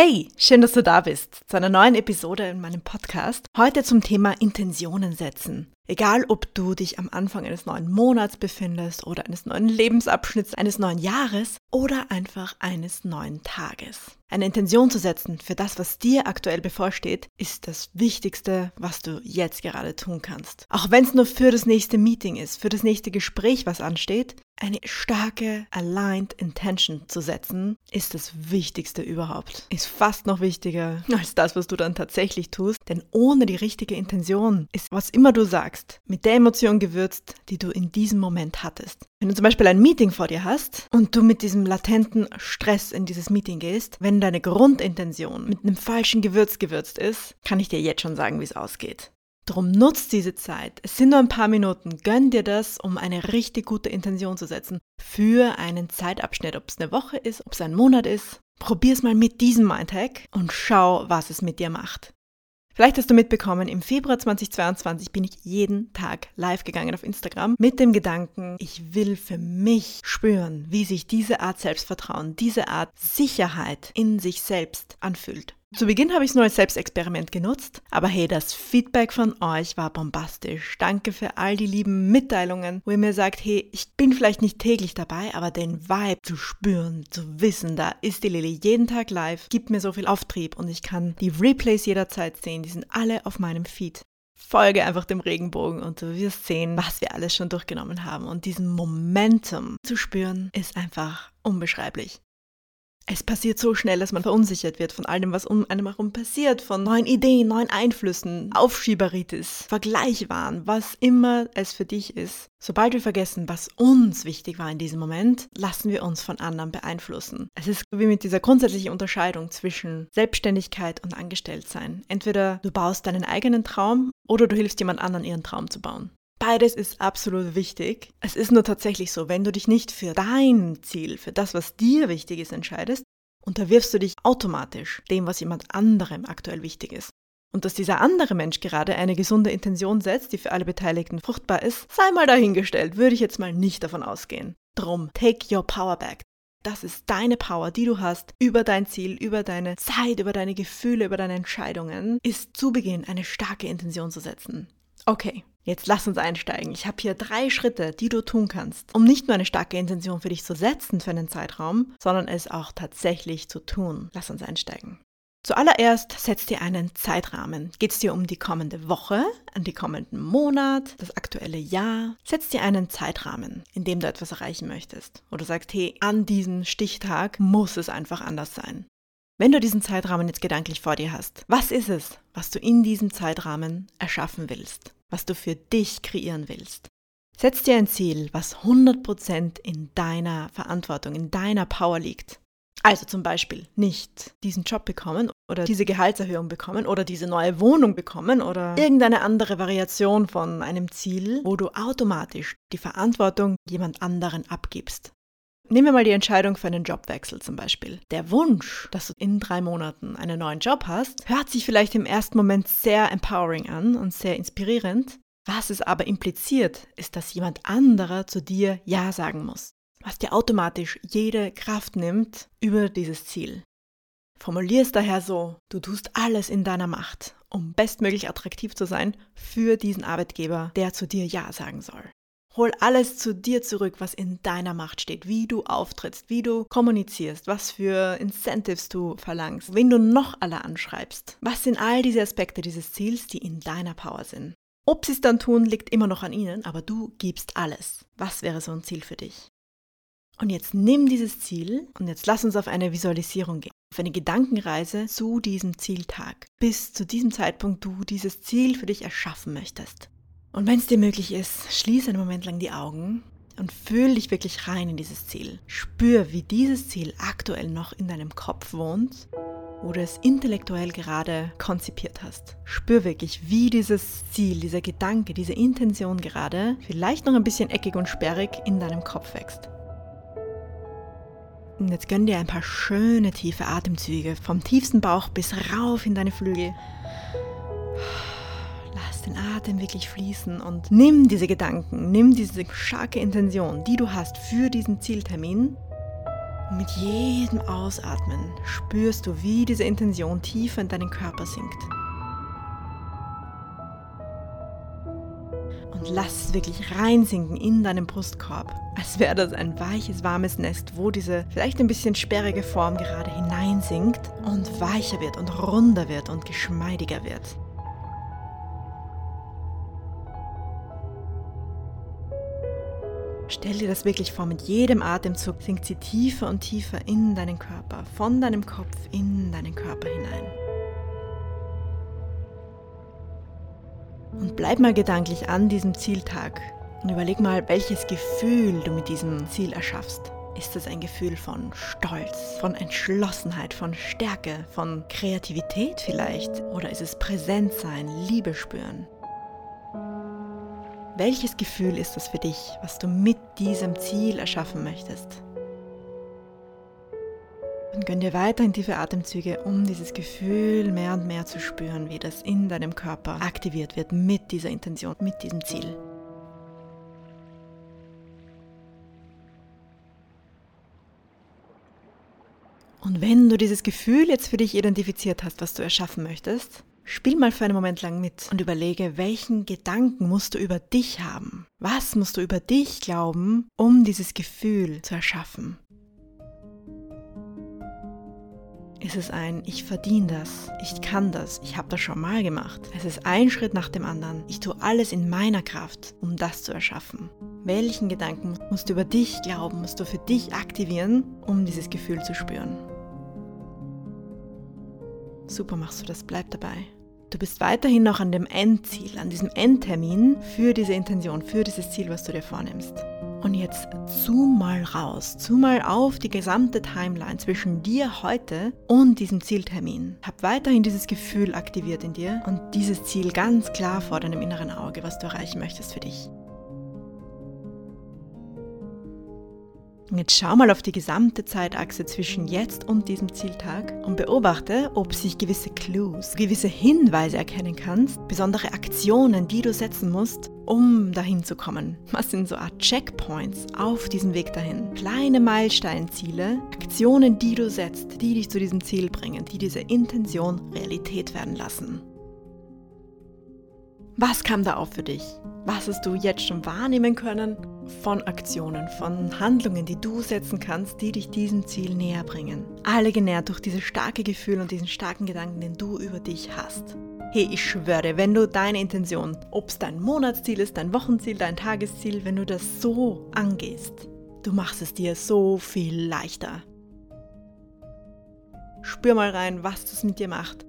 Hey, schön, dass du da bist zu einer neuen Episode in meinem Podcast. Heute zum Thema Intentionen setzen. Egal, ob du dich am Anfang eines neuen Monats befindest oder eines neuen Lebensabschnitts, eines neuen Jahres oder einfach eines neuen Tages. Eine Intention zu setzen für das, was dir aktuell bevorsteht, ist das Wichtigste, was du jetzt gerade tun kannst. Auch wenn es nur für das nächste Meeting ist, für das nächste Gespräch, was ansteht, eine starke Aligned Intention zu setzen, ist das Wichtigste überhaupt. Ist fast noch wichtiger als das, was du dann tatsächlich tust, denn ohne die richtige Intention ist, was immer du sagst, mit der Emotion gewürzt, die du in diesem Moment hattest. Wenn du zum Beispiel ein Meeting vor dir hast und du mit diesem latenten Stress in dieses Meeting gehst, wenn deine Grundintention mit einem falschen Gewürz gewürzt ist, kann ich dir jetzt schon sagen, wie es ausgeht. Drum nutzt diese Zeit. Es sind nur ein paar Minuten. Gönn dir das, um eine richtig gute Intention zu setzen für einen Zeitabschnitt. Ob es eine Woche ist, ob es ein Monat ist. Probier es mal mit diesem Mindhack und schau, was es mit dir macht. Vielleicht hast du mitbekommen, im Februar 2022 bin ich jeden Tag live gegangen auf Instagram mit dem Gedanken, ich will für mich spüren, wie sich diese Art Selbstvertrauen, diese Art Sicherheit in sich selbst anfühlt. Zu Beginn habe ich es nur als Selbstexperiment genutzt, aber hey, das Feedback von euch war bombastisch. Danke für all die lieben Mitteilungen, wo ihr mir sagt, hey, ich bin vielleicht nicht täglich dabei, aber den Vibe zu spüren, zu wissen, da ist die Lilly jeden Tag live, gibt mir so viel Auftrieb und ich kann die Replays jederzeit sehen, die sind alle auf meinem Feed. Folge einfach dem Regenbogen und du wirst sehen, was wir alles schon durchgenommen haben. Und diesen Momentum zu spüren, ist einfach unbeschreiblich. Es passiert so schnell, dass man verunsichert wird von all dem, was um einem herum passiert, von neuen Ideen, neuen Einflüssen, Aufschieberitis, Vergleichwahn, was immer es für dich ist. Sobald wir vergessen, was uns wichtig war in diesem Moment, lassen wir uns von anderen beeinflussen. Es ist wie mit dieser grundsätzlichen Unterscheidung zwischen Selbstständigkeit und Angestelltsein. Entweder du baust deinen eigenen Traum oder du hilfst jemand anderen, ihren Traum zu bauen. Beides ist absolut wichtig. Es ist nur tatsächlich so, wenn du dich nicht für dein Ziel, für das, was dir wichtig ist, entscheidest, unterwirfst du dich automatisch dem, was jemand anderem aktuell wichtig ist. Und dass dieser andere Mensch gerade eine gesunde Intention setzt, die für alle Beteiligten fruchtbar ist, sei mal dahingestellt, würde ich jetzt mal nicht davon ausgehen. Drum, take your power back. Das ist deine Power, die du hast über dein Ziel, über deine Zeit, über deine Gefühle, über deine Entscheidungen, ist zu Beginn eine starke Intention zu setzen. Okay, Jetzt lass uns einsteigen. Ich habe hier drei Schritte, die du tun kannst, um nicht nur eine starke Intention für dich zu setzen für einen Zeitraum, sondern es auch tatsächlich zu tun. Lass uns einsteigen. Zuallererst setz dir einen Zeitrahmen. Geht es dir um die kommende Woche, an den kommenden Monat, das aktuelle Jahr? Setz dir einen Zeitrahmen, in dem du etwas erreichen möchtest. Oder sagst, hey, an diesem Stichtag muss es einfach anders sein. Wenn du diesen Zeitrahmen jetzt gedanklich vor dir hast, was ist es, was du in diesem Zeitrahmen erschaffen willst? Was du für dich kreieren willst. Setz dir ein Ziel, was 100% in deiner Verantwortung, in deiner Power liegt. Also zum Beispiel nicht diesen Job bekommen oder diese Gehaltserhöhung bekommen oder diese neue Wohnung bekommen oder irgendeine andere Variation von einem Ziel, wo du automatisch die Verantwortung jemand anderen abgibst. Nehmen wir mal die Entscheidung für einen Jobwechsel zum Beispiel. Der Wunsch, dass du in drei Monaten einen neuen Job hast, hört sich vielleicht im ersten Moment sehr empowering an und sehr inspirierend. Was es aber impliziert, ist, dass jemand anderer zu dir Ja sagen muss, was dir automatisch jede Kraft nimmt über dieses Ziel. Formulier es daher so, du tust alles in deiner Macht, um bestmöglich attraktiv zu sein für diesen Arbeitgeber, der zu dir Ja sagen soll. Hol alles zu dir zurück, was in deiner Macht steht, wie du auftrittst, wie du kommunizierst, was für Incentives du verlangst, wen du noch alle anschreibst. Was sind all diese Aspekte dieses Ziels, die in deiner Power sind? Ob sie es dann tun, liegt immer noch an ihnen, aber du gibst alles. Was wäre so ein Ziel für dich? Und jetzt nimm dieses Ziel und jetzt lass uns auf eine Visualisierung gehen, auf eine Gedankenreise zu diesem Zieltag, bis zu diesem Zeitpunkt du dieses Ziel für dich erschaffen möchtest. Und wenn es dir möglich ist, schließe einen Moment lang die Augen und fühl dich wirklich rein in dieses Ziel. Spür, wie dieses Ziel aktuell noch in deinem Kopf wohnt, wo du es intellektuell gerade konzipiert hast. Spür wirklich, wie dieses Ziel, dieser Gedanke, diese Intention gerade vielleicht noch ein bisschen eckig und sperrig in deinem Kopf wächst. Und jetzt gönn dir ein paar schöne tiefe Atemzüge vom tiefsten Bauch bis rauf in deine Flügel den Atem wirklich fließen und nimm diese Gedanken, nimm diese starke Intention, die du hast für diesen Zieltermin mit jedem Ausatmen spürst du, wie diese Intention tiefer in deinen Körper sinkt. Und lass es wirklich reinsinken in deinen Brustkorb, als wäre das ein weiches, warmes Nest, wo diese vielleicht ein bisschen sperrige Form gerade hineinsinkt und weicher wird und runder wird und geschmeidiger wird. Stell dir das wirklich vor, mit jedem Atemzug sinkt sie tiefer und tiefer in deinen Körper, von deinem Kopf in deinen Körper hinein. Und bleib mal gedanklich an diesem Zieltag und überleg mal, welches Gefühl du mit diesem Ziel erschaffst. Ist es ein Gefühl von Stolz, von Entschlossenheit, von Stärke, von Kreativität vielleicht? Oder ist es Präsentsein, Liebe spüren? Welches Gefühl ist das für dich, was du mit diesem Ziel erschaffen möchtest? Und gönn dir weiterhin tiefe Atemzüge, um dieses Gefühl mehr und mehr zu spüren, wie das in deinem Körper aktiviert wird mit dieser Intention, mit diesem Ziel. Und wenn du dieses Gefühl jetzt für dich identifiziert hast, was du erschaffen möchtest, Spiel mal für einen Moment lang mit und überlege, welchen Gedanken musst du über dich haben? Was musst du über dich glauben, um dieses Gefühl zu erschaffen? Ist es ein Ich verdiene das, ich kann das, ich habe das schon mal gemacht? Es ist ein Schritt nach dem anderen. Ich tue alles in meiner Kraft, um das zu erschaffen. Welchen Gedanken musst du über dich glauben, musst du für dich aktivieren, um dieses Gefühl zu spüren? Super machst du das, bleib dabei. Du bist weiterhin noch an dem Endziel, an diesem Endtermin für diese Intention, für dieses Ziel, was du dir vornimmst. Und jetzt zoom mal raus, zoom mal auf die gesamte Timeline zwischen dir heute und diesem Zieltermin. Hab weiterhin dieses Gefühl aktiviert in dir und dieses Ziel ganz klar vor deinem inneren Auge, was du erreichen möchtest für dich. Jetzt schau mal auf die gesamte Zeitachse zwischen jetzt und diesem Zieltag und beobachte, ob sich gewisse Clues, gewisse Hinweise erkennen kannst, besondere Aktionen, die du setzen musst, um dahin zu kommen. Was sind so Art Checkpoints auf diesem Weg dahin? Kleine Meilensteinziele, Aktionen, die du setzt, die dich zu diesem Ziel bringen, die diese Intention Realität werden lassen. Was kam da auf für dich? Was hast du jetzt schon wahrnehmen können von Aktionen, von Handlungen, die du setzen kannst, die dich diesem Ziel näher bringen? Alle genährt durch dieses starke Gefühl und diesen starken Gedanken, den du über dich hast. Hey, ich schwöre, wenn du deine Intention, ob es dein Monatsziel ist, dein Wochenziel, dein Tagesziel, wenn du das so angehst, du machst es dir so viel leichter. Spür mal rein, was das mit dir macht.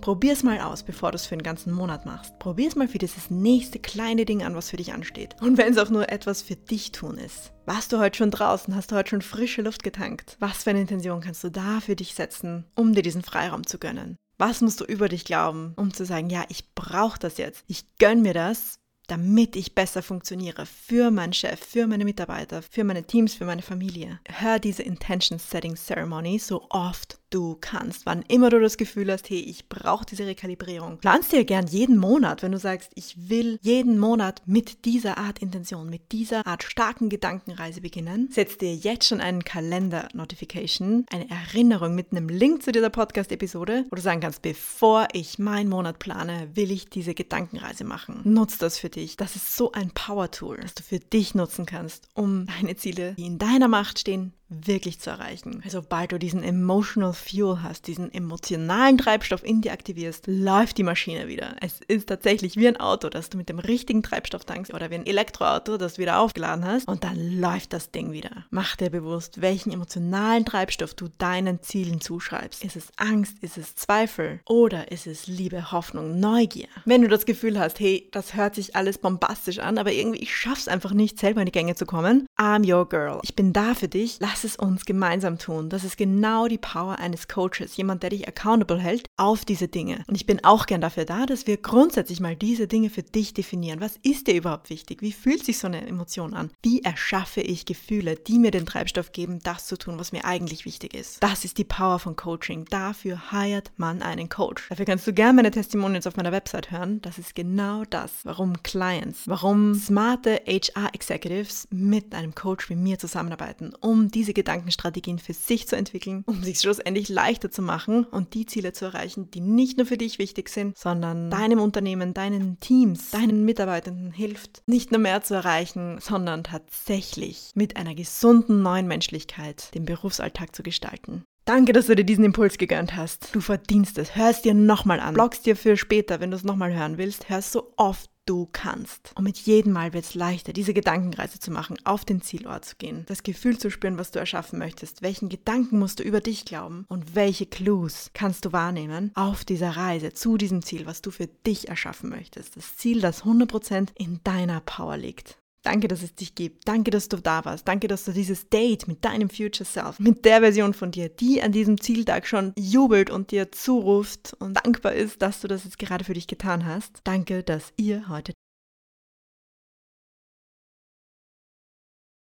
Probier es mal aus, bevor du es für den ganzen Monat machst. Probier es mal für dieses nächste kleine Ding an, was für dich ansteht. Und wenn es auch nur etwas für dich tun ist. Warst du heute schon draußen? Hast du heute schon frische Luft getankt? Was für eine Intention kannst du da für dich setzen, um dir diesen Freiraum zu gönnen? Was musst du über dich glauben, um zu sagen, ja, ich brauche das jetzt. Ich gönn mir das, damit ich besser funktioniere für meinen Chef, für meine Mitarbeiter, für meine Teams, für meine Familie. Hör diese Intention Setting Ceremony so oft du kannst. Wann immer du das Gefühl hast, hey, ich brauche diese Rekalibrierung. Planst dir gern jeden Monat, wenn du sagst, ich will jeden Monat mit dieser Art Intention, mit dieser Art starken Gedankenreise beginnen. Setz dir jetzt schon einen Kalender-Notification, eine Erinnerung mit einem Link zu dieser Podcast-Episode, wo du sagen kannst, bevor ich meinen Monat plane, will ich diese Gedankenreise machen. Nutz das für dich. Das ist so ein Power-Tool, das du für dich nutzen kannst, um deine Ziele, die in deiner Macht stehen, wirklich zu erreichen. Also sobald du diesen emotional fuel hast, diesen emotionalen Treibstoff in dir aktivierst, läuft die Maschine wieder. Es ist tatsächlich wie ein Auto, das du mit dem richtigen Treibstoff tankst oder wie ein Elektroauto, das du wieder aufgeladen hast und dann läuft das Ding wieder. Mach dir bewusst, welchen emotionalen Treibstoff du deinen Zielen zuschreibst. Ist es Angst, ist es Zweifel oder ist es Liebe, Hoffnung, Neugier? Wenn du das Gefühl hast, hey, das hört sich alles bombastisch an, aber irgendwie ich schaff's einfach nicht, selber in die Gänge zu kommen, I'm your girl. Ich bin da für dich. Lass es uns gemeinsam tun. Das ist genau die Power eines Coaches, jemand, der dich accountable hält auf diese Dinge. Und ich bin auch gern dafür da, dass wir grundsätzlich mal diese Dinge für dich definieren. Was ist dir überhaupt wichtig? Wie fühlt sich so eine Emotion an? Wie erschaffe ich Gefühle, die mir den Treibstoff geben, das zu tun, was mir eigentlich wichtig ist? Das ist die Power von Coaching. Dafür hired man einen Coach. Dafür kannst du gerne meine Testimonials auf meiner Website hören. Das ist genau das, warum Clients, warum smarte HR-Executives mit einem Coach wie mir zusammenarbeiten, um diese Gedankenstrategien für sich zu entwickeln, um sich schlussendlich leichter zu machen und die Ziele zu erreichen, die nicht nur für dich wichtig sind, sondern deinem Unternehmen, deinen Teams, deinen Mitarbeitenden hilft, nicht nur mehr zu erreichen, sondern tatsächlich mit einer gesunden neuen Menschlichkeit den Berufsalltag zu gestalten. Danke, dass du dir diesen Impuls gegönnt hast. Du verdienst es. Hör es dir nochmal an. Blockst dir für später, wenn du es nochmal hören willst. Hör es so oft du kannst. Und mit jedem Mal wird es leichter, diese Gedankenreise zu machen, auf den Zielort zu gehen, das Gefühl zu spüren, was du erschaffen möchtest, welchen Gedanken musst du über dich glauben und welche Clues kannst du wahrnehmen auf dieser Reise zu diesem Ziel, was du für dich erschaffen möchtest. Das Ziel, das 100% in deiner Power liegt. Danke, dass es dich gibt. Danke, dass du da warst. Danke, dass du dieses Date mit deinem Future Self, mit der Version von dir, die an diesem Zieltag schon jubelt und dir zuruft und dankbar ist, dass du das jetzt gerade für dich getan hast. Danke, dass ihr heute